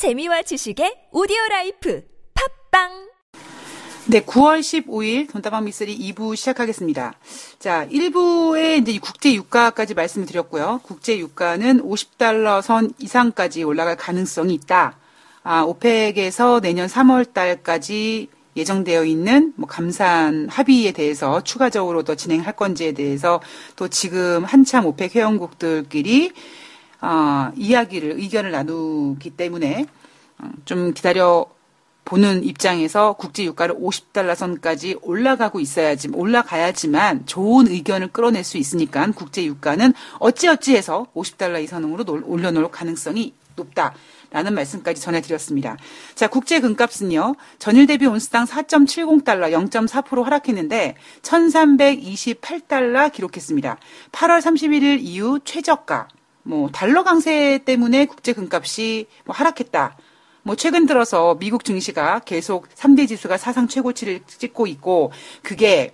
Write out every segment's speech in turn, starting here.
재미와 지식의 오디오 라이프 팟빵 네, 9월 15일 돈다방 미쓰리 2부 시작하겠습니다. 자, 1부에 이제 국제 유가까지 말씀을 드렸고요. 국제 유가는 50달러 선 이상까지 올라갈 가능성이 있다. 아, 오펙에서 내년 3월 달까지 예정되어 있는 뭐 감산 합의에 대해서 추가적으로 더 진행할 건지에 대해서 또 지금 한참 오펙 회원국들끼리 어, 이야기를 의견을 나누기 때문에 어, 좀 기다려 보는 입장에서 국제 유가를 50달러 선까지 올라가고 있어야지 올라가야지만 좋은 의견을 끌어낼 수 있으니까 국제 유가는 어찌어찌해서 50달러 이상으로 올려놓을 가능성이 높다. 라는 말씀까지 전해드렸습니다. 자, 국제 금값은요, 전일 대비 온스당 4.70달러 0.4% 하락했는데 1328달러 기록했습니다. 8월 31일 이후 최저가, 뭐, 달러 강세 때문에 국제 금값이 뭐 하락했다. 뭐 최근 들어서 미국 증시가 계속 3대 지수가 사상 최고치를 찍고 있고 그게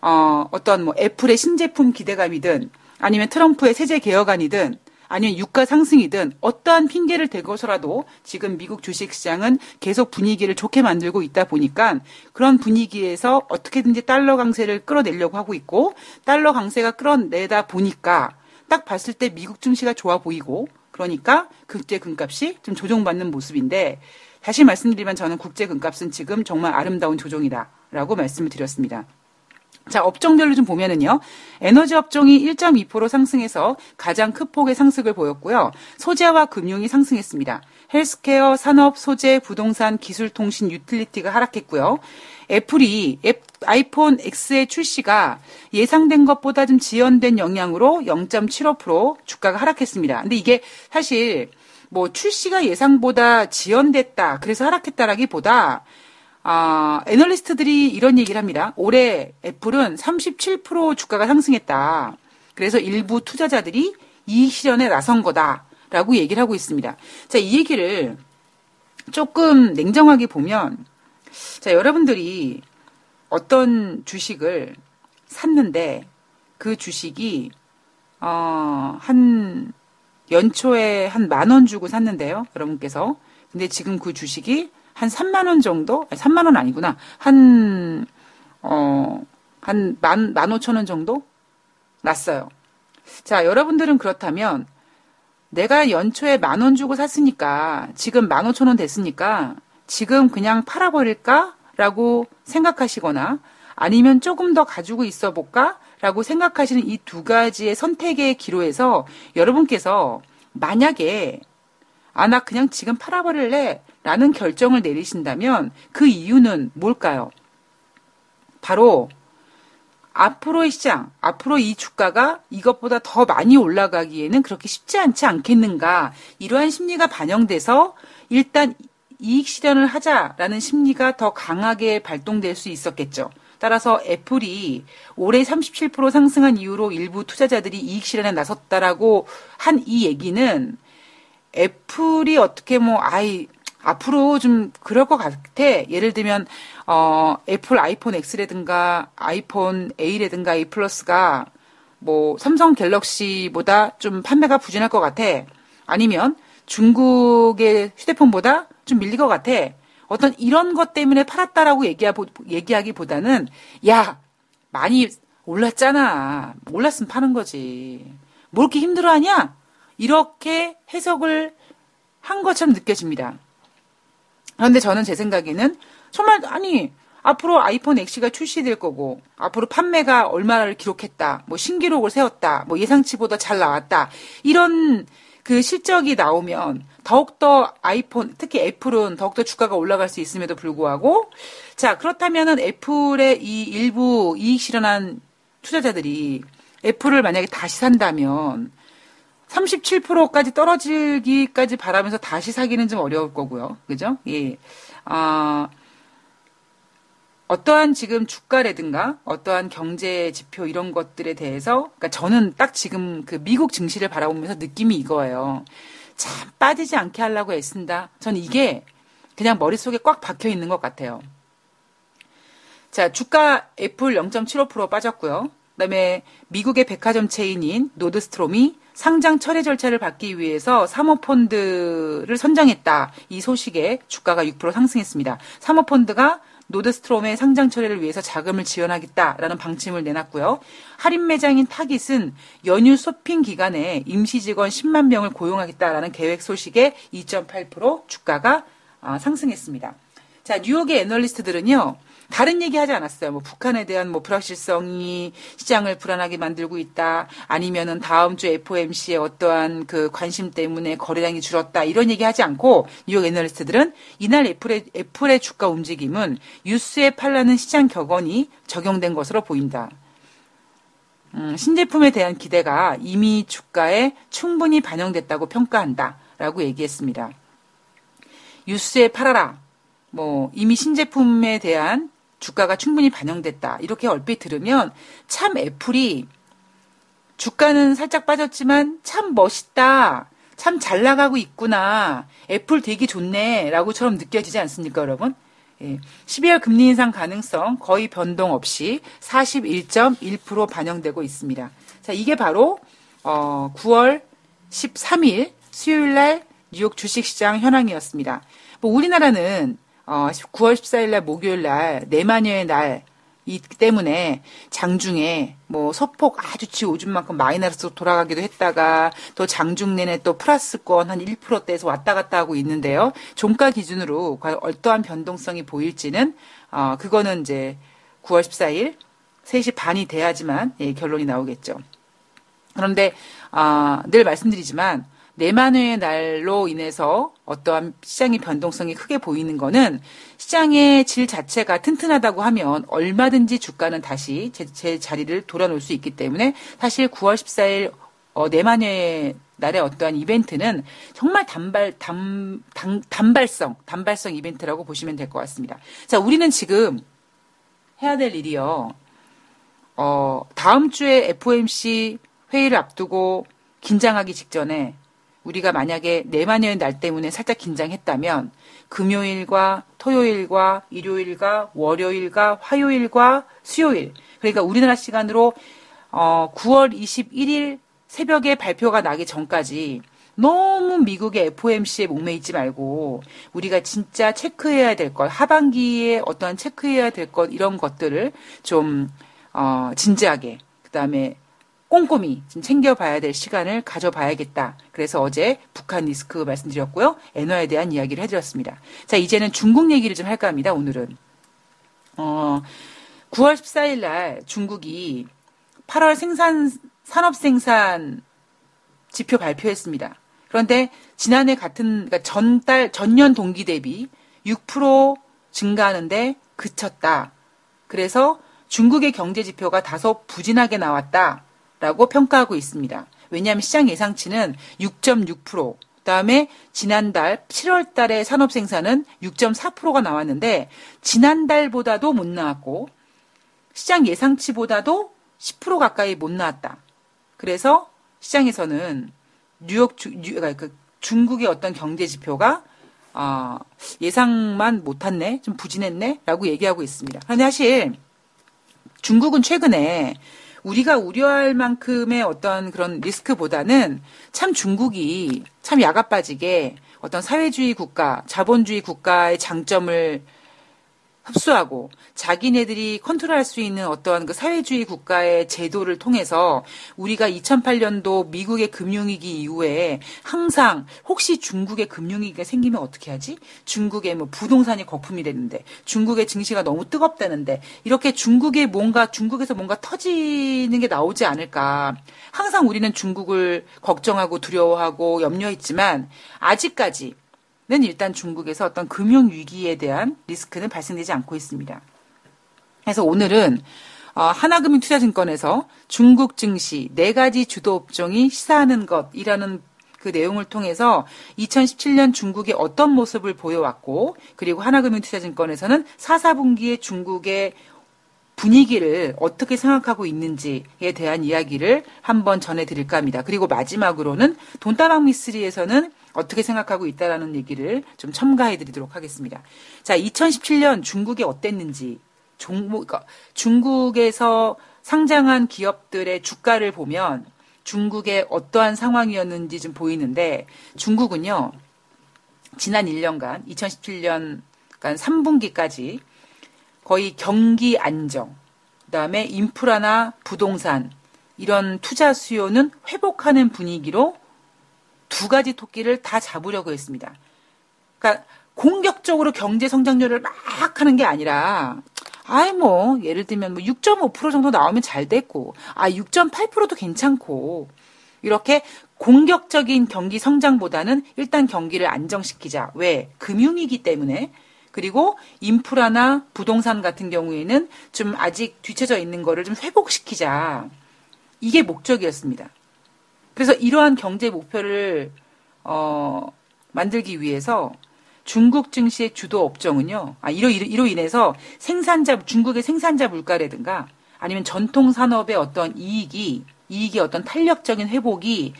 어 어떤 뭐 애플의 신제품 기대감이든 아니면 트럼프의 세제 개혁안이든 아니면 유가 상승이든 어떠한 핑계를 대고서라도 지금 미국 주식 시장은 계속 분위기를 좋게 만들고 있다 보니까 그런 분위기에서 어떻게든지 달러 강세를 끌어내려고 하고 있고 달러 강세가 끌어내다 보니까 딱 봤을 때 미국 증시가 좋아 보이고 그러니까 국제 금값이 좀 조정받는 모습인데 다시 말씀드리면 저는 국제 금값은 지금 정말 아름다운 조정이다라고 말씀을 드렸습니다. 자, 업종별로 좀 보면은요. 에너지 업종이 1.2% 상승해서 가장 큰 폭의 상승을 보였고요. 소재와 금융이 상승했습니다. 헬스케어, 산업, 소재, 부동산, 기술 통신, 유틸리티가 하락했고요. 애플이 아이폰 X의 출시가 예상된 것보다 좀 지연된 영향으로 0.75% 주가가 하락했습니다. 근데 이게 사실 뭐 출시가 예상보다 지연됐다. 그래서 하락했다라기보다 아, 애널리스트들이 이런 얘기를 합니다. 올해 애플은 37% 주가가 상승했다. 그래서 일부 투자자들이 이익 실현에 나선 거다 라고 얘기를 하고 있습니다. 자, 이 얘기를 조금 냉정하게 보면 자, 여러분들이 어떤 주식을 샀는데 그 주식이 어, 한 연초에 한 만 원 주고 샀는데요. 여러분께서. 근데 지금 그 주식이 한 3만 원 정도? 아니, 3만 원 아니구나. 한, 어, 한 만, 만 오천 원 정도? 났어요. 자, 여러분들은 그렇다면 내가 연초에 만 원 주고 샀으니까 지금 만 오천 원 됐으니까 지금 그냥 팔아버릴까? 라고 생각하시거나 아니면 조금 더 가지고 있어 볼까? 라고 생각하시는 이 두 가지의 선택의 기로에서 여러분께서 만약에 아, 나 그냥 지금 팔아버릴래? 라는 결정을 내리신다면 그 이유는 뭘까요? 바로 앞으로의 시장, 앞으로 이 주가가 이것보다 더 많이 올라가기에는 그렇게 쉽지 않지 않겠는가. 이러한 심리가 반영돼서 일단 이익 실현을 하자라는 심리가 더 강하게 발동될 수 있었겠죠. 따라서 애플이 올해 37% 상승한 이후로 일부 투자자들이 이익 실현에 나섰다라고 한 이 얘기는 애플이 어떻게 뭐 아이 앞으로 좀 그럴 것 같아. 예를 들면 어 애플 아이폰 X라든가 아이폰 A라든가 A 플러스가 뭐 삼성 갤럭시보다 좀 판매가 부진할 것 같아. 아니면 중국의 휴대폰보다 좀 밀릴 것 같아. 어떤 이런 것 때문에 팔았다라고 얘기하기보다는 야 많이 올랐잖아. 올랐으면 파는 거지. 뭘 이렇게 힘들어하냐? 이렇게 해석을 한 것처럼 느껴집니다. 그런데 저는 제 생각에는 정말 아니 앞으로 아이폰 X가 출시될 거고 앞으로 판매가 얼마를 기록했다, 뭐 신기록을 세웠다, 뭐 예상치보다 잘 나왔다 이런 그 실적이 나오면 더욱더 아이폰, 특히 애플은 더욱더 주가가 올라갈 수 있음에도 불구하고 자 그렇다면은 애플의 이 일부 이익 실현한 투자자들이 애플을 만약에 다시 산다면 37%까지 떨어지기까지 바라면서 다시 사기는 좀 어려울 거고요. 그죠? 예. 아, 어떠한 지금 주가라든가 어떠한 경제 지표 이런 것들에 대해서 그러니까 저는 딱 지금 그 미국 증시를 바라보면서 느낌이 이거예요. 참 빠지지 않게 하려고 애쓴다. 저는 이게 그냥 머릿속에 꽉 박혀 있는 것 같아요. 자, 주가 애플 0.75% 빠졌고요. 그다음에 미국의 백화점 체인인 노드스트롬이 상장 철회 절차를 받기 위해서 사모펀드를 선정했다. 이 소식에 주가가 6% 상승했습니다. 사모펀드가 노드스트롬의 상장 철회를 위해서 자금을 지원하겠다라는 방침을 내놨고요. 할인 매장인 타깃은 연휴 쇼핑 기간에 임시 직원 10만 명을 고용하겠다라는 계획 소식에 2.8% 주가가 아, 상승했습니다. 자, 뉴욕의 애널리스트들은요. 다른 얘기 하지 않았어요. 뭐 북한에 대한 뭐 불확실성이 시장을 불안하게 만들고 있다. 아니면은 다음 주 FOMC의 어떠한 그 관심 때문에 거래량이 줄었다. 이런 얘기 하지 않고 뉴욕 애널리스트들은 이날 애플의 애플의 주가 움직임은 유스에 팔라는 시장 격언이 적용된 것으로 보인다. 음, 신제품에 대한 기대가 이미 주가에 충분히 반영됐다고 평가한다 라고 얘기했습니다. 유스에 팔아라. 뭐 이미 신제품에 대한 주가가 충분히 반영됐다. 이렇게 얼핏 들으면 참 애플이 주가는 살짝 빠졌지만 참 멋있다. 참 잘 나가고 있구나. 애플 되게 좋네. 라고처럼 느껴지지 않습니까, 여러분? 예. 12월 금리 인상 가능성 거의 변동 없이 41.1% 반영되고 있습니다. 자, 이게 바로 어, 9월 13일 수요일 날 뉴욕 주식시장 현황이었습니다. 뭐 우리나라는 어, 9월 14일 날 목요일 날 내마녀의 날 이기 때문에 장중에 뭐 소폭 아주 오줌만큼 마이너스로 돌아가기도 했다가 또 장중 내내 또 플러스권 한 1%대에서 왔다 갔다 하고 있는데요. 종가 기준으로 과연 어떠한 변동성이 보일지는 어 그거는 이제 9월 14일 3시 반이 돼야지만 예, 결론이 나오겠죠. 그런데 아, 늘 말씀드리지만 내만회의 날로 인해서 어떠한 시장의 변동성이 크게 보이는 거는 시장의 질 자체가 튼튼하다고 하면 얼마든지 주가는 다시 제, 제 자리를 돌아놓을 수 있기 때문에 사실 9월 14일 어, 내만회 날의 어떠한 이벤트는 정말 단발 단, 단, 단발성 단발성 이벤트라고 보시면 될 것 같습니다. 자, 우리는 지금 해야 될 일이요. 어, 다음 주에 FOMC 회의를 앞두고 긴장하기 직전에 우리가 만약에 내마녀의 날 때문에 살짝 긴장했다면 금요일과 토요일과 일요일과 월요일과 화요일과 수요일 그러니까 우리나라 시간으로 어 9월 21일 새벽에 발표가 나기 전까지 너무 미국의 FOMC에 목매 있지 말고 우리가 진짜 체크해야 될 것, 하반기에 어떠한 체크해야 될 것 이런 것들을 좀 어, 진지하게 그다음에 꼼꼼히 좀 챙겨봐야 될 시간을 가져봐야겠다. 그래서 어제 북한 리스크 말씀드렸고요. 엔화에 대한 이야기를 해드렸습니다. 자, 이제는 중국 얘기를 좀 할까 합니다. 오늘은. 어, 9월 14일 날 중국이 8월 생산, 산업 생산 지표 발표했습니다. 그런데 지난해 같은, 그러니까 전달, 전년 동기 대비 6% 증가하는데 그쳤다. 그래서 중국의 경제 지표가 다소 부진하게 나왔다. 라고 평가하고 있습니다. 왜냐하면 시장 예상치는 6.6%, 그다음에 지난달 7월 달에 산업 생산은 6.4%가 나왔는데 지난달보다도 못 나왔고 시장 예상치보다도 10% 가까이 못 나왔다. 그래서 시장에서는 뉴욕 뉴, 그러니까 그 중국의 어떤 경제 지표가 아, 예상만 못했네, 좀 부진했네라고 얘기하고 있습니다. 그런데 사실 중국은 최근에 우리가 우려할 만큼의 어떤 그런 리스크보다는 참 중국이 참 약아 빠지게 어떤 사회주의 국가, 자본주의 국가의 장점을 흡수하고 자기네들이 컨트롤할 수 있는 어떠한 그 사회주의 국가의 제도를 통해서 우리가 2008년도 미국의 금융위기 이후에 항상 혹시 중국의 금융위기가 생기면 어떻게 하지? 중국의 뭐 부동산이 거품이 되는데 중국의 증시가 너무 뜨겁다는데 이렇게 중국의 뭔가 중국에서 뭔가 터지는 게 나오지 않을까. 항상 우리는 중국을 걱정하고 두려워하고 염려했지만 아직까지 는 일단 중국에서 어떤 금융 위기에 대한 리스크는 발생되지 않고 있습니다. 그래서 오늘은 어, 하나금융투자증권에서 중국 증시 네 가지 주도 업종이 시사하는 것이라는 그 내용을 통해서 2017년 중국이 어떤 모습을 보여왔고 그리고 하나금융투자증권에서는 4, 4분기에 중국의 분위기를 어떻게 생각하고 있는지에 대한 이야기를 한번 전해드릴까 합니다. 그리고 마지막으로는 돈다방 미스리에서는 어떻게 생각하고 있다라는 얘기를 좀 첨가해 드리도록 하겠습니다. 자, 2017년 중국이 어땠는지 종목 그러니까 중국에서 상장한 기업들의 주가를 보면 중국의 어떠한 상황이었는지 좀 보이는데 중국은요. 지난 1년간 2017년 간 3분기까지 거의 경기 안정, 그다음에 인프라나 부동산 이런 투자 수요는 회복하는 분위기로 두 가지 토끼를 다 잡으려고 했습니다. 그러니까 공격적으로 경제 성장률을 막 하는 게 아니라 아이 뭐 예를 들면 뭐 6.5% 정도 나오면 잘 됐고 아 6.8%도 괜찮고 이렇게 공격적인 경기 성장보다는 일단 경기를 안정시키자. 왜? 금융이기 때문에. 그리고 인프라나 부동산 같은 경우에는 좀 아직 뒤쳐져 있는 거를 좀 회복시키자. 이게 목적이었습니다. 그래서 이러한 경제 목표를 어, 만들기 위해서 중국 증시의 주도 업종은요. 아, 이로, 이로 인해서 생산자, 중국의 생산자 물가라든가 아니면 전통 산업의 어떤 이익이, 이익의 어떤 탄력적인 회복이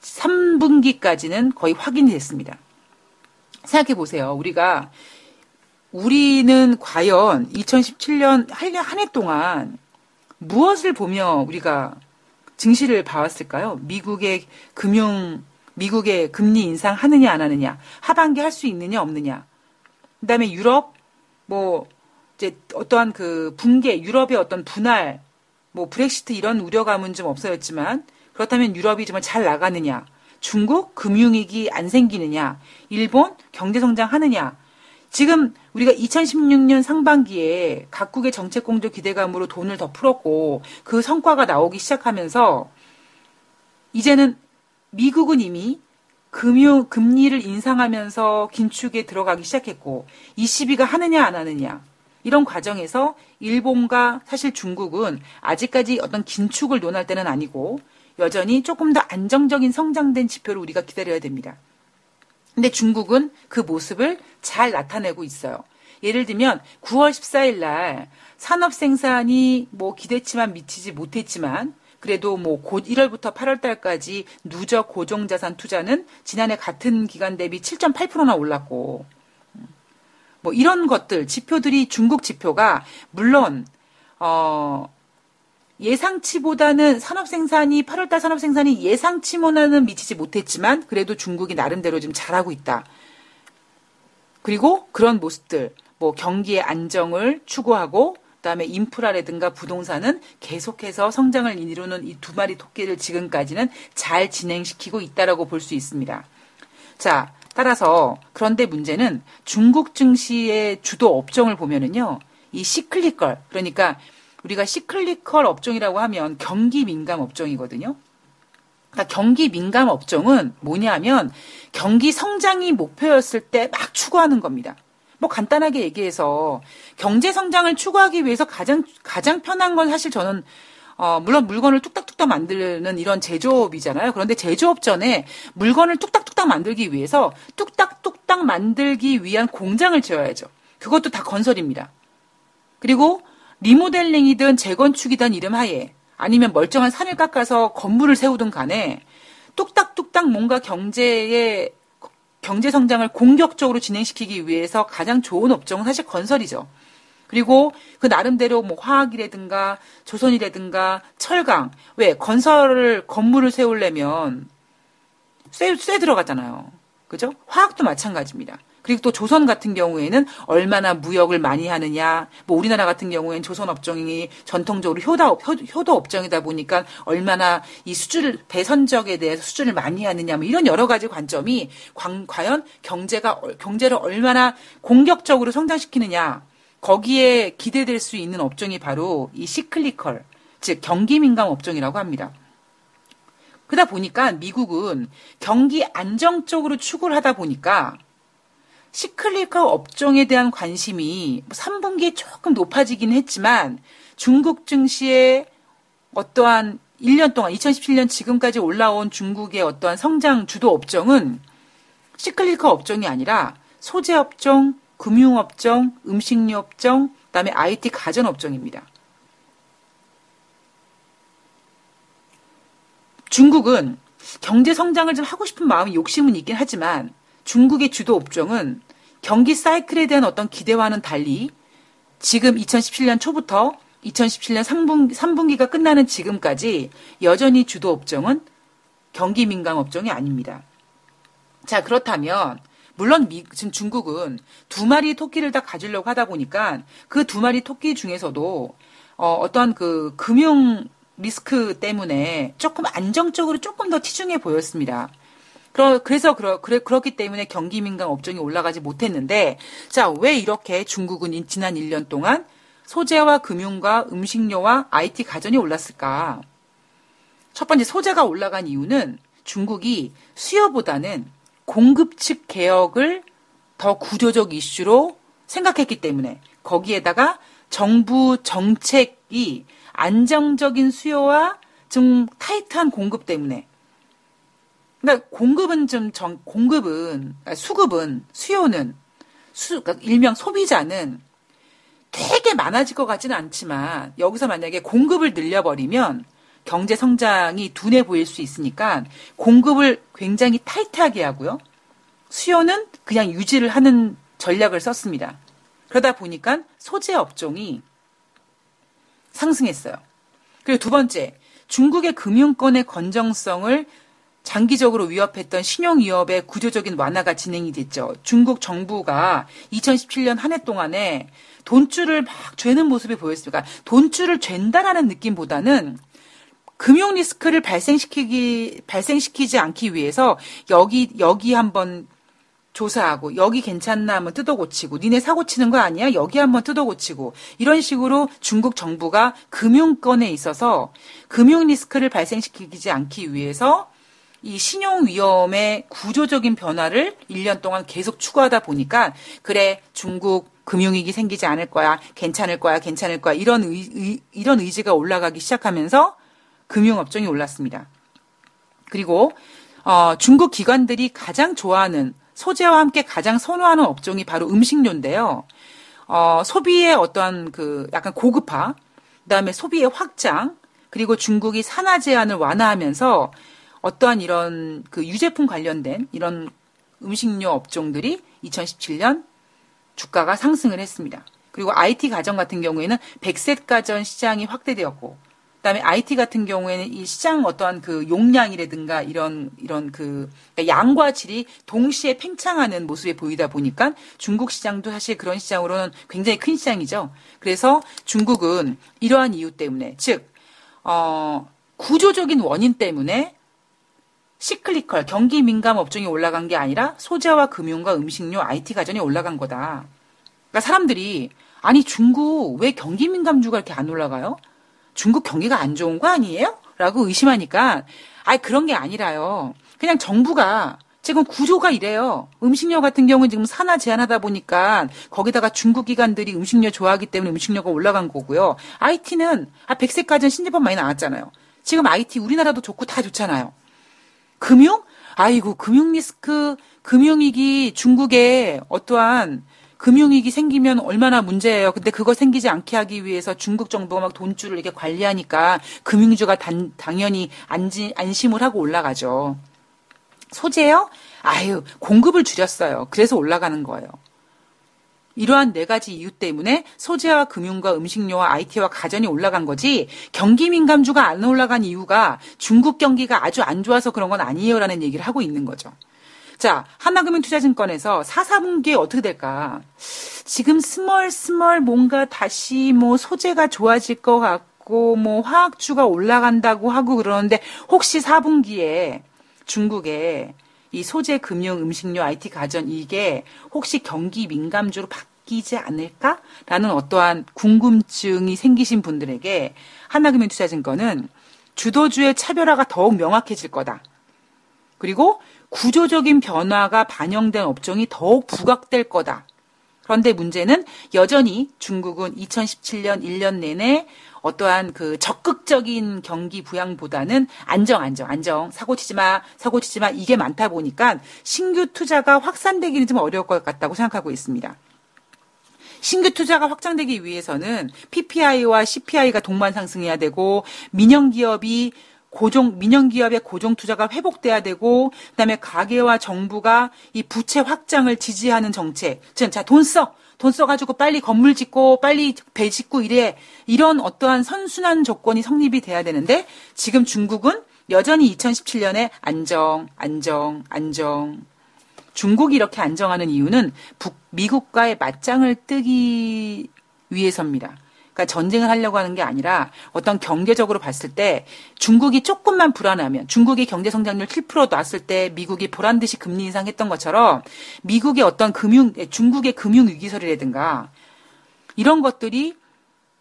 3분기까지는 거의 확인이 됐습니다. 생각해 보세요. 우리가, 우리는 과연 2017년 한 해 동안 무엇을 보며 우리가 증시를 봐왔을까요? 미국의 금융 미국의 금리 인상 하느냐 안 하느냐, 하반기 할 수 있느냐 없느냐. 그다음에 유럽 뭐 이제 어떠한 그 붕괴, 유럽의 어떤 분할, 뭐 브렉시트 이런 우려감은 좀 없어졌지만 그렇다면 유럽이 정말 잘 나가느냐, 중국 금융위기 안 생기느냐, 일본 경제 성장하느냐. 지금 우리가 2016년 상반기에 각국의 정책 공조 기대감으로 돈을 더 풀었고 그 성과가 나오기 시작하면서 이제는 미국은 이미 금융 금리를 인상하면서 긴축에 들어가기 시작했고 ECB가 하느냐 안 하느냐 이런 과정에서 일본과 사실 중국은 아직까지 어떤 긴축을 논할 때는 아니고 여전히 조금 더 안정적인 성장된 지표를 우리가 기다려야 됩니다. 근데 중국은 그 모습을 잘 나타내고 있어요. 예를 들면 9월 14일 날 산업 생산이 뭐 기대치만 미치지 못했지만 그래도 뭐 곧 1월부터 8월 달까지 누적 고정 자산 투자는 지난해 같은 기간 대비 7.8%나 올랐고 뭐 이런 것들 지표들이 중국 지표가 물론 어 예상치보다는 산업 생산이 8월 달 산업 생산이 예상치보다는 미치지 못했지만 그래도 중국이 나름대로 좀 잘하고 있다. 그리고 그런 모습들 뭐 경기의 안정을 추구하고 그다음에 인프라라든가 부동산은 계속해서 성장을 이루는 이 두 마리 토끼를 지금까지는 잘 진행시키고 있다라고 볼 수 있습니다. 자, 따라서 그런데 문제는 중국 증시의 주도 업종을 보면은요. 이 시클리컬 그러니까 우리가 시클리컬 업종이라고 하면 경기 민감 업종이거든요. 그러니까 경기 민감 업종은 뭐냐면 경기 성장이 목표였을 때 막 추구하는 겁니다. 뭐 간단하게 얘기해서 경제 성장을 추구하기 위해서 가장 가장 편한 건 사실 저는 어, 물론 물건을 뚝딱뚝딱 만드는 이런 제조업이잖아요. 그런데 제조업 전에 물건을 뚝딱뚝딱 만들기 위해서 뚝딱뚝딱 만들기 위한 공장을 지어야죠. 그것도 다 건설입니다. 그리고 리모델링이든 재건축이든 이름 하에 아니면 멀쩡한 산을 깎아서 건물을 세우든 간에 뚝딱뚝딱 뭔가 경제에 경제 성장을 공격적으로 진행시키기 위해서 가장 좋은 업종은 사실 건설이죠. 그리고 그 나름대로 뭐 화학이라든가 조선이라든가 철강 왜 건설을 건물을 세우려면 쇠, 쇠 들어가잖아요. 그죠? 화학도 마찬가지입니다. 그리고 또 조선 같은 경우에는 얼마나 무역을 많이 하느냐, 뭐 우리나라 같은 경우에는 조선 업종이 전통적으로 효다, 효도 업종이다 보니까 얼마나 이 수주를, 배선적에 대해서 수주를 많이 하느냐, 뭐 이런 여러 가지 관점이 관, 과연 경제가, 경제를 얼마나 공격적으로 성장시키느냐, 거기에 기대될 수 있는 업종이 바로 이 시클리컬, 즉 경기 민감 업종이라고 합니다. 그러다 보니까 미국은 경기 안정 적으로 추구를 하다 보니까 시클리컬 업종에 대한 관심이 3분기에 조금 높아지긴 했지만 중국 증시의 어떠한 1년 동안 2017년 지금까지 올라온 중국의 어떠한 성장 주도 업종은 시클리컬 업종이 아니라 소재 업종, 금융 업종, 음식료 업종, 그다음에 IT 가전 업종입니다. 중국은 경제 성장을 좀 하고 싶은 마음이 욕심은 있긴 하지만 중국의 주도 업종은 경기 사이클에 대한 어떤 기대와는 달리 지금 2017년 초부터 2017년 3분, 3분기가 끝나는 지금까지 여전히 주도 업종은 경기 민감 업종이 아닙니다. 자, 그렇다면 물론 미, 지금 중국은 두 마리 토끼를 다 가지려고 하다 보니까 그 두 마리 토끼 중에서도 어, 어떤 그 금융 리스크 때문에 조금 안정적으로 조금 더 치중해 보였습니다. 그러, 그래서 그러, 그래, 그렇기 때문에 경기 민감 업종이 올라가지 못했는데 자, 왜 이렇게 중국은 지난 1년 동안 소재와 금융과 음식료와 IT 가전이 올랐을까? 첫 번째 소재가 올라간 이유는 중국이 수요보다는 공급 측 개혁을 더 구조적 이슈로 생각했기 때문에 거기에다가 정부 정책이 안정적인 수요와 좀 타이트한 공급 때문에 그러니까 공급은 좀 정, 공급은 그러니까 수급은 수요는 수 그러니까 일명 소비자는 되게 많아질 것 같지는 않지만 여기서 만약에 공급을 늘려버리면 경제 성장이 둔해 보일 수 있으니까 공급을 굉장히 타이트하게 하고요. 수요는 그냥 유지를 하는 전략을 썼습니다. 그러다 보니까 소재 업종이 상승했어요. 그리고 두 번째, 중국의 금융권의 건정성을 장기적으로 위협했던 신용 위협의 구조적인 완화가 진행이 됐죠. 중국 정부가 2017년 한 해 동안에 돈줄을 막 죄는 모습이 보였습니다. 돈줄을 잰다라는 느낌보다는 금융 리스크를 발생시키기 발생시키지 않기 위해서 여기 여기 한번 조사하고 여기 괜찮나 한번 뜯어고치고 니네 사고 치는 거 아니야? 여기 한번 뜯어고치고 이런 식으로 중국 정부가 금융권에 있어서 금융 리스크를 발생시키지 않기 위해서 이 신용 위험의 구조적인 변화를 1년 동안 계속 추구하다 보니까 그래 중국 금융위기 생기지 않을 거야 괜찮을 거야 괜찮을 거야 이런 의, 의, 이런 의지가 올라가기 시작하면서 금융업종이 올랐습니다. 그리고 어, 중국 기관들이 가장 좋아하는 소재와 함께 가장 선호하는 업종이 바로 음식료인데요. 어, 소비의 어떤 그 약간 고급화, 그다음에 소비의 확장, 그리고 중국이 산화 제한을 완화하면서 어떠한 이런 그 유제품 관련된 이런 음식료 업종들이 2017년 주가가 상승을 했습니다. 그리고 IT 가전 같은 경우에는 백색 가전 시장이 확대되었고 그다음에 IT 같은 경우에는 이 시장 어떠한 그 용량이라든가 이런 이런 그 그러니까 양과 질이 동시에 팽창하는 모습이 보이다 보니까 중국 시장도 사실 그런 시장으로는 굉장히 큰 시장이죠. 그래서 중국은 이러한 이유 때문에 즉 어, 구조적인 원인 때문에 시클리컬 경기 민감 업종이 올라간 게 아니라 소재와 금융과 음식료, IT 가전이 올라간 거다. 그러니까 사람들이 아니 중국 왜 경기 민감주가 이렇게 안 올라가요? 중국 경기가 안 좋은 거 아니에요? 라고 의심하니까, 아 그런 게 아니라요. 그냥 정부가 지금 구조가 이래요. 음식료 같은 경우는 지금 산화 제한하다 보니까 거기다가 중국 기관들이 음식료 좋아하기 때문에 음식료가 올라간 거고요. IT는 아 백색 가전 신제품 많이 나왔잖아요. 지금 IT 우리나라도 좋고 다 좋잖아요. 금융? 아이고 금융 리스크 금융위기 중국에 어떠한 금융위기 생기면 얼마나 문제예요. 근데 그거 생기지 않게 하기 위해서 중국 정부가 막 돈줄을 이렇게 관리하니까 금융주가 단, 당연히 안지, 안심을 하고 올라가죠. 소재요? 아유, 공급을 줄였어요. 그래서 올라가는 거예요. 이러한 네 가지 이유 때문에 소재와 금융과 음식료와 IT와 가전이 올라간 거지 경기 민감주가 안 올라간 이유가 중국 경기가 아주 안 좋아서 그런 건 아니에요라는 얘기를 하고 있는 거죠. 자, 하나금융투자증권에서 4, 4분기에 어떻게 될까? 지금 스멀 스멀 뭔가 다시 뭐 소재가 좋아질 것 같고 뭐 화학주가 올라간다고 하고 그러는데 혹시 4분기에 중국에 이 소재, 금융, 음식료, IT, 가전 이게 혹시 경기 민감주로 바 뀌지 않을까라는 어떠한 궁금증이 생기신 분들에게 하나금융 투자증권은 주도주의 차별화가 더욱 명확해질 거다. 그리고 구조적인 변화가 반영된 업종이 더욱 부각될 거다. 그런데 문제는 여전히 중국은 2017년 1년 내내 어떠한 그 적극적인 경기 부양보다는 안정, 안정, 안정, 사고 치지 마, 사고 치지 마, 이게 많다 보니까 신규 투자가 확산되기는 좀 어려울 것 같다고 생각하고 있습니다. 신규 투자가 확장되기 위해서는 PPI와 CPI가 동반 상승해야 되고 민영 기업이 고종 민영 기업의 고종 투자가 회복돼야 되고 그다음에 가계와 정부가 이 부채 확장을 지지하는 정책. 자돈 써. 돈 써가지고 빨리 건물 짓고 빨리 배 짓고 이래 이런 어떠한 선순환 조건이 성립이 돼야 되는데 지금 중국은 여전히 2017년에 안정, 안정, 안정. 중국이 이렇게 안정하는 이유는 북, 미국과의 맞짱을 뜨기 위해서입니다. 그러니까 전쟁을 하려고 하는 게 아니라 어떤 경제적으로 봤을 때 중국이 조금만 불안하면 중국의 경제 성장률 7% 놨을 때 미국이 보란 듯이 금리 인상했던 것처럼 미국의 어떤 금융 중국의 금융 위기설이라든가 이런 것들이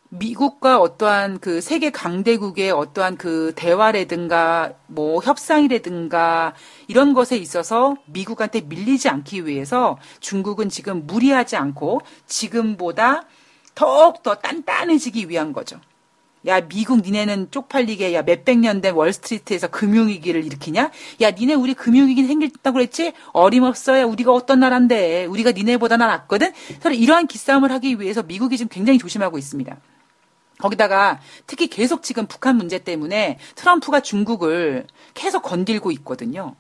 미국과 어떠한 그 세계 강대국의 어떠한 그 대화라든가 뭐 협상이라든가 이런 것에 있어서 미국한테 밀리지 않기 위해서 중국은 지금 무리하지 않고 지금보다 더욱더 단단해지기 위한 거죠. 야, 미국 니네는 쪽팔리게, 야, 몇백 년 된 월스트리트에서 금융위기를 일으키냐? 야, 니네 우리 금융위기 생겼다고 그랬지? 어림없어 야 우리가 어떤 나라인데, 우리가 니네보다 는 낫거든? 서로 이러한 기싸움을 하기 위해서 미국이 지금 굉장히 조심하고 있습니다. 거기다가 특히 계속 지금 북한 문제 때문에 트럼프가 중국을 계속 건들고 있거든요.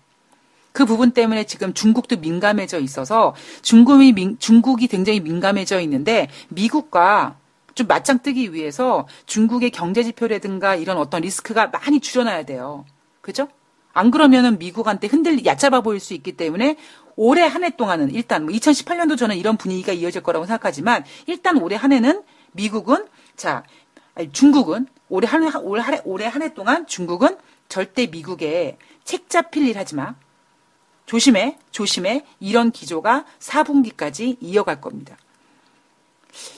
그 부분 때문에 지금 중국도 민감해져 있어서 중국이 민, 중국이 굉장히 민감해져 있는데 미국과 좀 맞짱 뜨기 위해서 중국의 경제 지표라든가 이런 어떤 리스크가 많이 줄여놔야 돼요. 그죠? 안 그러면은 미국한테 흔들리 얕잡아 보일 수 있기 때문에 올해 한 해 동안은 일단 뭐 2018년도 저는 이런 분위기가 이어질 거라고 생각하지만 일단 올해 한 해는 미국은 자 아니, 중국은 올해 한 올해 한 해, 올해 한 해 동안 중국은 절대 미국에 책 잡힐 일 하지 마. 조심해, 조심해. 이런 기조가 4분기까지 이어갈 겁니다.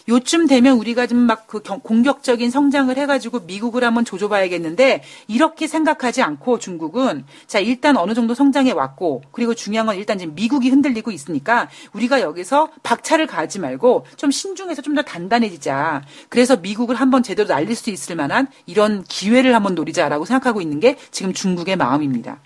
요쯤 되면 우리가 좀 막 그 공격적인 성장을 해가지고 미국을 한번 조져봐야겠는데 이렇게 생각하지 않고 중국은 자 일단 어느 정도 성장해 왔고 그리고 중요한 건 일단 지금 미국이 흔들리고 있으니까 우리가 여기서 박차를 가지 말고 좀 신중해서 좀 더 단단해지자. 그래서 미국을 한번 제대로 날릴 수 있을 만한 이런 기회를 한번 노리자라고 생각하고 있는 게 지금 중국의 마음입니다.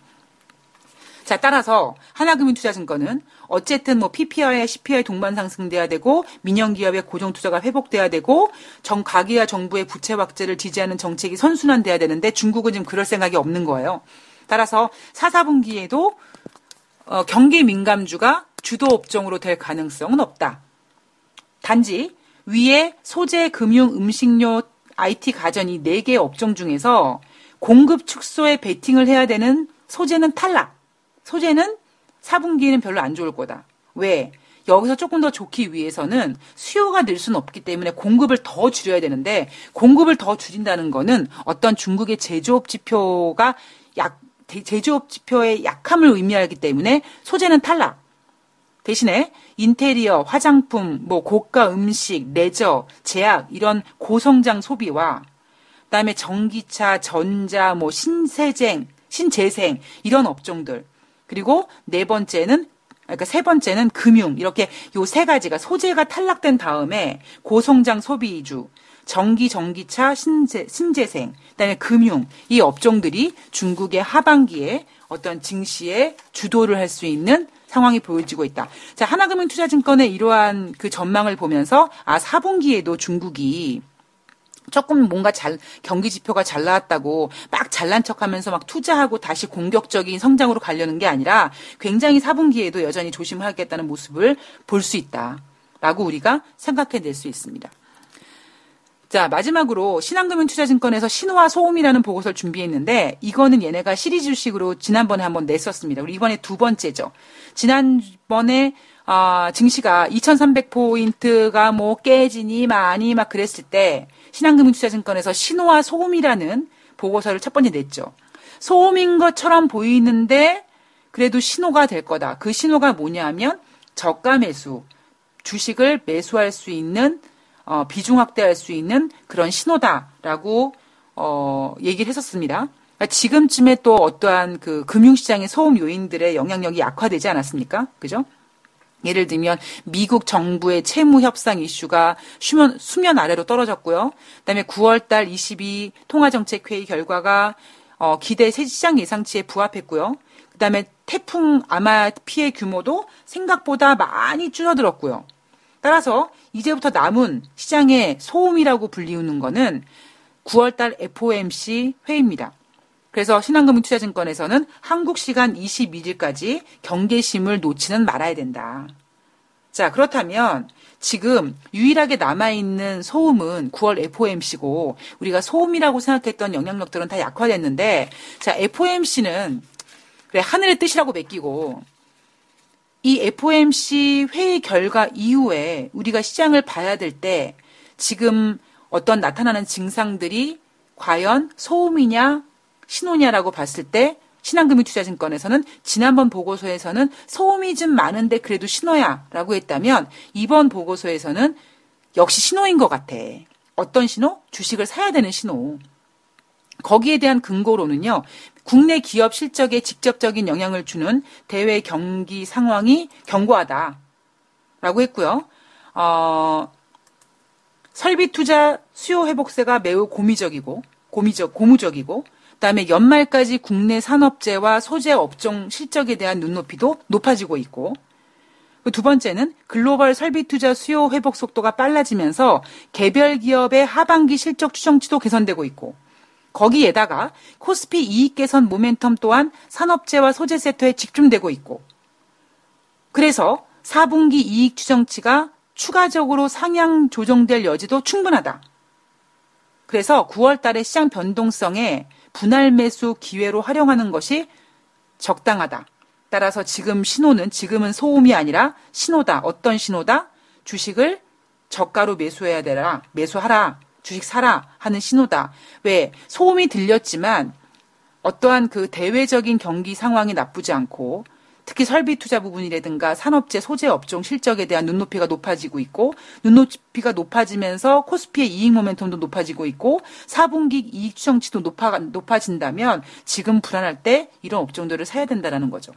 자, 따라서 하나금융투자증권은 어쨌든 뭐 PPR에 CPI 동반 상승돼야 되고 민영 기업의 고정 투자가 회복돼야 되고 정 가계와 정부의 부채 확대를 지지하는 정책이 선순환돼야 되는데 중국은 지금 그럴 생각이 없는 거예요. 따라서 4, 4분기에도 어, 경기 민감주가 주도 업종으로 될 가능성은 없다. 단지 위에 소재, 금융, 음식료, IT 가전 이 4개 업종 중에서 공급 축소에 베팅을 해야 되는 소재는 탈락. 소재는 4분기에는 별로 안 좋을 거다. 왜? 여기서 조금 더 좋기 위해서는 수요가 늘 수는 없기 때문에 공급을 더 줄여야 되는데 공급을 더 줄인다는 거는 어떤 중국의 제조업 지표가 약 제조업 지표의 약함을 의미하기 때문에 소재는 탈락. 대신에 인테리어, 화장품, 뭐 고가 음식, 레저, 제약 이런 고성장 소비와 그다음에 전기차, 전자, 뭐 신세쟁, 신재생 이런 업종들 그리고 네 번째는 그러니까 세 번째는 금융 이렇게 요 세 가지가 소재가 탈락된 다음에 고성장 소비주 전기 전기차 신재, 신재생 그다음에 금융 이 업종들이 중국의 하반기에 어떤 증시에 주도를 할 수 있는 상황이 보여지고 있다. 자, 하나금융투자증권의 이러한 그 전망을 보면서 아, 4분기에도 중국이 조금 뭔가 잘 경기 지표가 잘 나왔다고 막 잘난 척하면서 막 투자하고 다시 공격적인 성장으로 가려는 게 아니라 굉장히 4분기에도 여전히 조심하겠다는 모습을 볼 수 있다라고 우리가 생각해낼 수 있습니다. 자, 마지막으로 신한금융투자증권에서 신호와 소음이라는 보고서를 준비했는데 이거는 얘네가 시리즈식으로 지난번에 한번 냈었습니다. 우리 이번에 두 번째죠. 지난번에 아, 증시가 2300포인트가 뭐 깨지니 많이 막 그랬을 때 신한금융투자증권에서 신호와 소음이라는 보고서를 첫 번째 냈죠. 소음인 것처럼 보이는데 그래도 신호가 될 거다. 그 신호가 뭐냐면 저가 매수, 주식을 매수할 수 있는 어, 비중 확대할 수 있는 그런 신호다라고 어, 얘기를 했었습니다. 그러니까 지금쯤에 또 어떠한 그 금융시장의 소음 요인들의 영향력이 약화되지 않았습니까? 그죠? 예를 들면 미국 정부의 채무 협상 이슈가 수면, 수면 아래로 떨어졌고요. 그다음에 9월달 22 통화정책회의 결과가 어, 기대 시장 예상치에 부합했고요. 그다음에 태풍 아마 피해 규모도 생각보다 많이 줄어들었고요. 따라서 이제부터 남은 시장의 소음이라고 불리우는 거는 9월달 FOMC 회의입니다. 그래서 신한금융투자증권에서는 한국 시간 21일까지 경계심을 놓치는 말아야 된다. 자, 그렇다면 지금 유일하게 남아있는 소음은 9월 FOMC고 우리가 소음이라고 생각했던 영향력들은 다 약화됐는데 자, FOMC는 그래, 하늘의 뜻이라고 맡기고 이 FOMC 회의 결과 이후에 우리가 시장을 봐야 될 때 지금 어떤 나타나는 증상들이 과연 소음이냐 신호냐라고 봤을 때 신한금융투자증권에서는 지난번 보고서에서는 소음이 좀 많은데 그래도 신호야라고 했다면 이번 보고서에서는 역시 신호인 것 같아. 어떤 신호? 주식을 사야 되는 신호. 거기에 대한 근거로는요, 국내 기업 실적에 직접적인 영향을 주는 대외 경기 상황이 견고하다. 라고 했고요. 어, 설비 투자 수요 회복세가 매우 고미적이고, 고미적, 고무적이고, 그다음에 연말까지 국내 산업재와 소재 업종 실적에 대한 눈높이도 높아지고 있고 그두 번째는 글로벌 설비 투자 수요 회복 속도가 빨라지면서 개별 기업의 하반기 실적 추정치도 개선되고 있고 거기에다가 코스피 이익 개선 모멘텀 또한 산업재와 소재 섹터에 집중되고 있고 그래서 4분기 이익 추정치가 추가적으로 상향 조정될 여지도 충분하다. 그래서 9월 달에 시장 변동성에 분할 매수 기회로 활용하는 것이 적당하다. 따라서 지금 신호는 지금은 소음이 아니라 신호다. 어떤 신호다? 주식을 저가로 매수해야 되라. 매수하라. 주식 사라 하는 신호다. 왜? 소음이 들렸지만 어떠한 그 대외적인 경기 상황이 나쁘지 않고 특히 설비 투자 부분이라든가 산업재 소재 업종 실적에 대한 눈높이가 높아지고 있고 눈높이가 높아지면서 코스피의 이익 모멘텀도 높아지고 있고 4분기 이익 추정치도 높아 높아진다면 지금 불안할 때 이런 업종들을 사야 된다라는 거죠.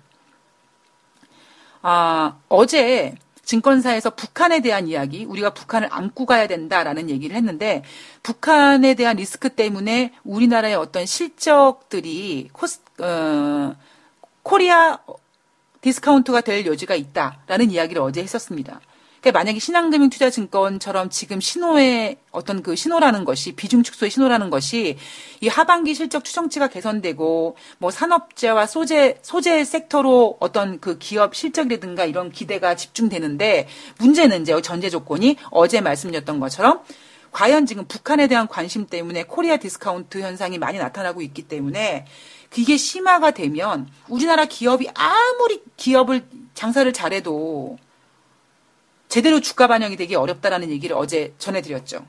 아, 어제 증권사에서 북한에 대한 이야기, 우리가 북한을 안고 가야 된다라는 얘기를 했는데, 북한에 대한 리스크 때문에 우리나라의 어떤 실적들이 코스, 어, 코리아 디스카운트가 될 여지가 있다라는 이야기를 어제 했었습니다. 그러니까 만약에 신한금융투자증권처럼 지금 신호의 어떤 그 신호라는 것이 비중 축소의 신호라는 것이 이 하반기 실적 추정치가 개선되고 뭐 산업재와 소재 소재 섹터로 어떤 그 기업 실적이라든가 이런 기대가 집중되는데 문제는 이제 전제 조건이 어제 말씀드렸던 것처럼 과연 지금 북한에 대한 관심 때문에 코리아 디스카운트 현상이 많이 나타나고 있기 때문에 그게 심화가 되면 우리나라 기업이 아무리 기업을 장사를 잘해도 제대로 주가 반영이 되기 어렵다라는 얘기를 어제 전해드렸죠.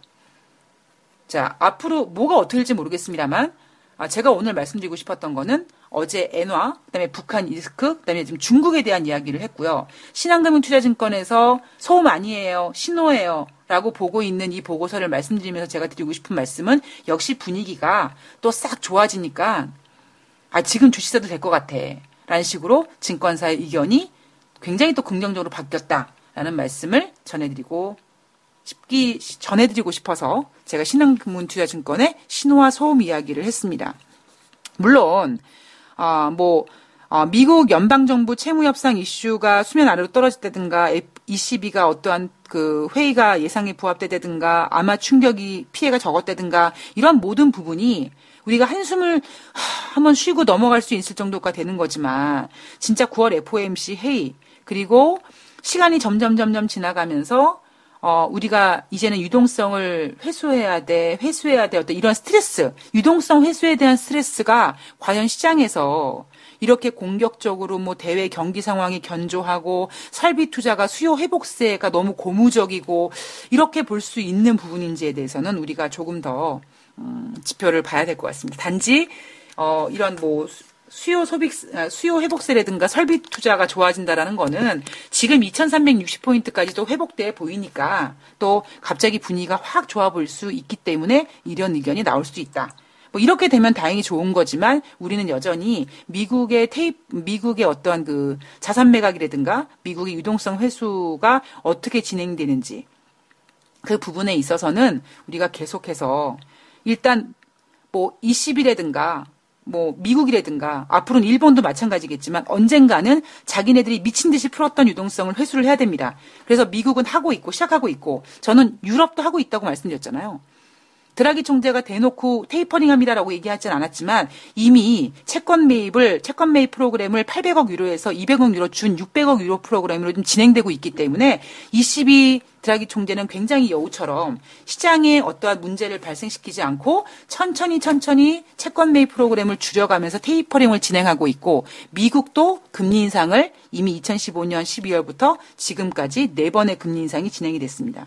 자, 앞으로 뭐가 어떻게 될지 모르겠습니다만, 아, 제가 오늘 말씀드리고 싶었던 거는 어제 엔화, 그다음에 북한 리스크, 그다음에 지금 중국에 대한 이야기를 했고요. 신한금융투자증권에서 소음 아니에요, 신호예요. 라고 보고 있는 이 보고서를 말씀드리면서 제가 드리고 싶은 말씀은 역시 분위기가 또 싹 좋아지니까 아, 지금 주식사도 될 것 같아. 라는 식으로 증권사의 의견이 굉장히 또 긍정적으로 바뀌었다라는 말씀을 전해드리고 싶기, 전해드리고 싶어서 제가 신한금융투자증권의 신호와 소음 이야기를 했습니다. 물론, 어, 뭐, 어, 미국 연방정부 채무협상 이슈가 수면 아래로 떨어졌다든가, ECB가 어떠한 그 회의가 예상에 부합되다든가, 아마 충격이 피해가 적었다든가, 이런 모든 부분이 우리가 한숨을 한번 쉬고 넘어갈 수 있을 정도가 되는 거지만 진짜 9월 FOMC 회의 그리고 시간이 점점 점점 지나가면서 어, 우리가 이제는 유동성을 회수해야 돼, 회수해야 돼, 어떤 이런 스트레스, 유동성 회수에 대한 스트레스가 과연 시장에서 이렇게 공격적으로 뭐 대외 경기 상황이 견조하고 설비 투자가 수요 회복세가 너무 고무적이고 이렇게 볼 수 있는 부분인지에 대해서는 우리가 조금 더 음, 지표를 봐야 될 것 같습니다. 단지 어, 이런 뭐 수요 소비 아, 수요 회복세라든가 설비 투자가 좋아진다라는 거는 지금 2,360포인트까지도 회복돼 보이니까 또 갑자기 분위기가 확 좋아 보일 수 있기 때문에 이런 의견이 나올 수 있다. 뭐 이렇게 되면 다행히 좋은 거지만 우리는 여전히 미국의 테이프 미국의 어떠한 그 자산 매각이라든가 미국의 유동성 회수가 어떻게 진행되는지 그 부분에 있어서는 우리가 계속해서 일단 뭐 20일이라든가 뭐 미국이라든가 앞으로는 일본도 마찬가지겠지만 언젠가는 자기네들이 미친 듯이 풀었던 유동성을 회수를 해야 됩니다. 그래서 미국은 하고 있고 시작하고 있고 저는 유럽도 하고 있다고 말씀드렸잖아요. 드라기 총재가 대놓고 테이퍼링합니다라고 얘기하진 않았지만 이미 채권 매입을 채권 매입 프로그램을 800억 유로에서 200억 유로 준 600억 유로 프로그램으로 좀 진행되고 있기 때문에 22 드라기 총재는 굉장히 여우처럼 시장에 어떠한 문제를 발생시키지 않고 천천히 천천히 채권 매입 프로그램을 줄여가면서 테이퍼링을 진행하고 있고 미국도 금리 인상을 이미 2015년 12월부터 지금까지 네 번의 금리 인상이 진행이 됐습니다.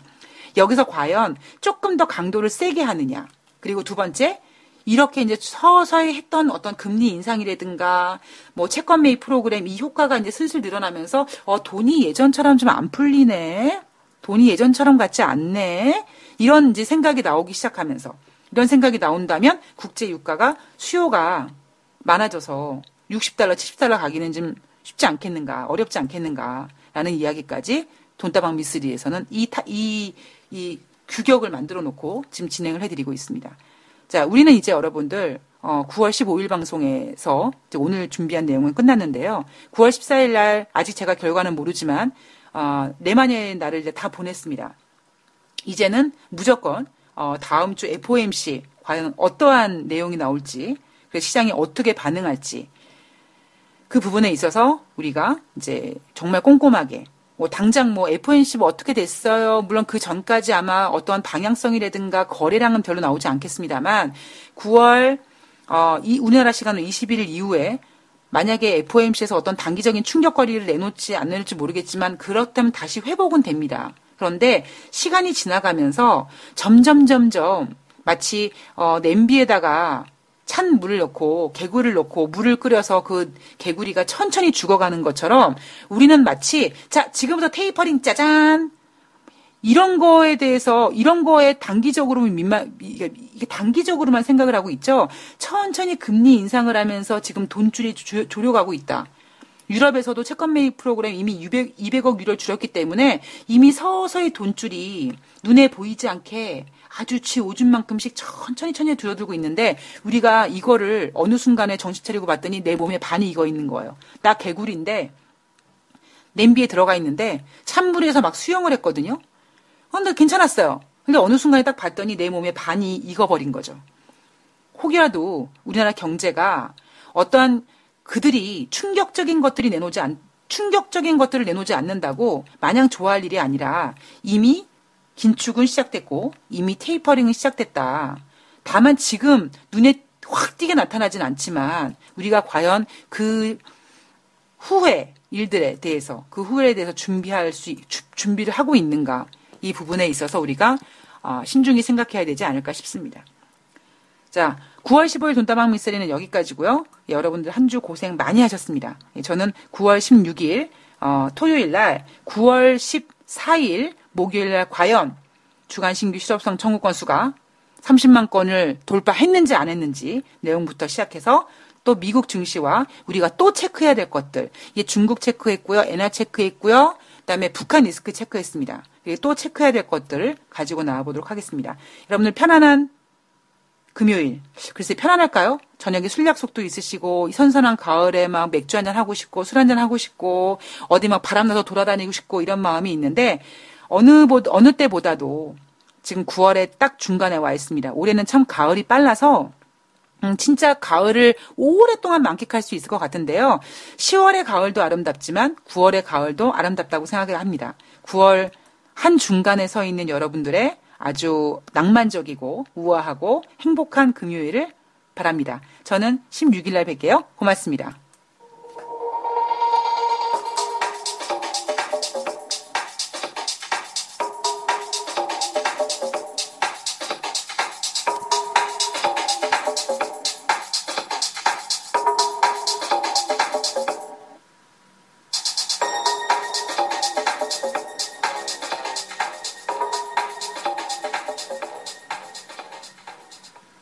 여기서 과연 조금 더 강도를 세게 하느냐. 그리고 두 번째, 이렇게 이제 서서히 했던 어떤 금리 인상이라든가 뭐 채권 매입 프로그램 이 효과가 이제 슬슬 늘어나면서 어 돈이 예전처럼 좀 안 풀리네. 돈이 예전처럼 같지 않네. 이런 이제 생각이 나오기 시작하면서 이런 생각이 나온다면 국제 유가가 수요가 많아져서 60달러, 70달러 가기는 좀 쉽지 않겠는가, 어렵지 않겠는가라는 이야기까지 돈다방 미스리에서는 이, 타, 이, 이 규격을 만들어 놓고 지금 진행을 해드리고 있습니다. 자, 우리는 이제 여러분들 어, 9월 15일 방송에서 오늘 준비한 내용은 끝났는데요. 9월 14일 날 아직 제가 결과는 모르지만 어, 네마니의 날을 이제 다 보냈습니다. 이제는 무조건 어, 다음 주 FOMC 과연 어떠한 내용이 나올지 시장이 어떻게 반응할지 그 부분에 있어서 우리가 이제 정말 꼼꼼하게 뭐 당장 뭐 FOMC 뭐 어떻게 됐어요. 물론 그 전까지 아마 어떠한 방향성이라든가 거래량은 별로 나오지 않겠습니다만 9월 어, 이 우리나라 시간으로 21일 이후에 만약에 FOMC에서 어떤 단기적인 충격거리를 내놓지 않을지 모르겠지만 그렇다면 다시 회복은 됩니다. 그런데 시간이 지나가면서 점점 점점 마치 어, 냄비에다가 찬 물을 넣고 개구리를 넣고 물을 끓여서 그 개구리가 천천히 죽어가는 것처럼 우리는 마치 자 지금부터 테이퍼링 짜잔 이런 거에 대해서 이런 거에 단기적으로 민만 이게 단기적으로만 생각을 하고 있죠. 천천히 금리 인상을 하면서 지금 돈줄이 조려가고 있다. 유럽에서도 채권 매입 프로그램 이미 200, 200억 유로를 줄였기 때문에 이미 서서히 돈줄이 눈에 보이지 않게 아주 치 오줌만큼씩 천천히 천천히 줄어들고 있는데 우리가 이거를 어느 순간에 정신 차리고 봤더니 내 몸에 반이 익어 있는 거예요. 나 개구리인데 냄비에 들어가 있는데 찬물에서 막 수영을 했거든요. 근데 괜찮았어요. 근데 어느 순간에 딱 봤더니 내 몸에 반이 익어버린 거죠. 혹여라도 우리나라 경제가 어떠한 그들이 충격적인 것들이 내놓지 않, 충격적인 것들을 내놓지 않는다고 마냥 좋아할 일이 아니라 이미 긴축은 시작됐고 이미 테이퍼링은 시작됐다. 다만 지금 눈에 확 띄게 나타나진 않지만 우리가 과연 그 후회 일들에 대해서 그 후회에 대해서 준비할 수 준비를 하고 있는가 이 부분에 있어서 우리가 어, 신중히 생각해야 되지 않을까 싶습니다. 자, 9월 15일 돈다방 미스리는 여기까지고요. 예, 여러분들 한 주 고생 많이 하셨습니다. 예, 저는 9월 16일 어, 토요일 날 9월 14일 목요일 날 과연 주간 신규 실업성 청구 건수가 30만 건을 돌파했는지 안 했는지 내용부터 시작해서 또 미국 증시와 우리가 또 체크해야 될 것들. 이게 중국 체크했고요. 엔화 체크했고요. 그다음에 북한 리스크 체크했습니다. 또 체크해야 될 것들을 가지고 나와보도록 하겠습니다. 여러분들 편안한 금요일. 글쎄 편안할까요? 저녁에 술 약속도 있으시고 선선한 가을에 막 맥주 한잔 하고 싶고 술 한잔 하고 싶고 어디 막 바람 나서 돌아다니고 싶고 이런 마음이 있는데 어느 어느 때보다도 지금 9월에 딱 중간에 와 있습니다. 올해는 참 가을이 빨라서 음, 진짜 가을을 오랫동안 만끽할 수 있을 것 같은데요. 10월의 가을도 아름답지만 9월의 가을도 아름답다고 생각을 합니다. 9월 한 중간에 서 있는 여러분들의 아주 낭만적이고 우아하고 행복한 금요일을 바랍니다. 저는 16일 날 뵐게요. 고맙습니다.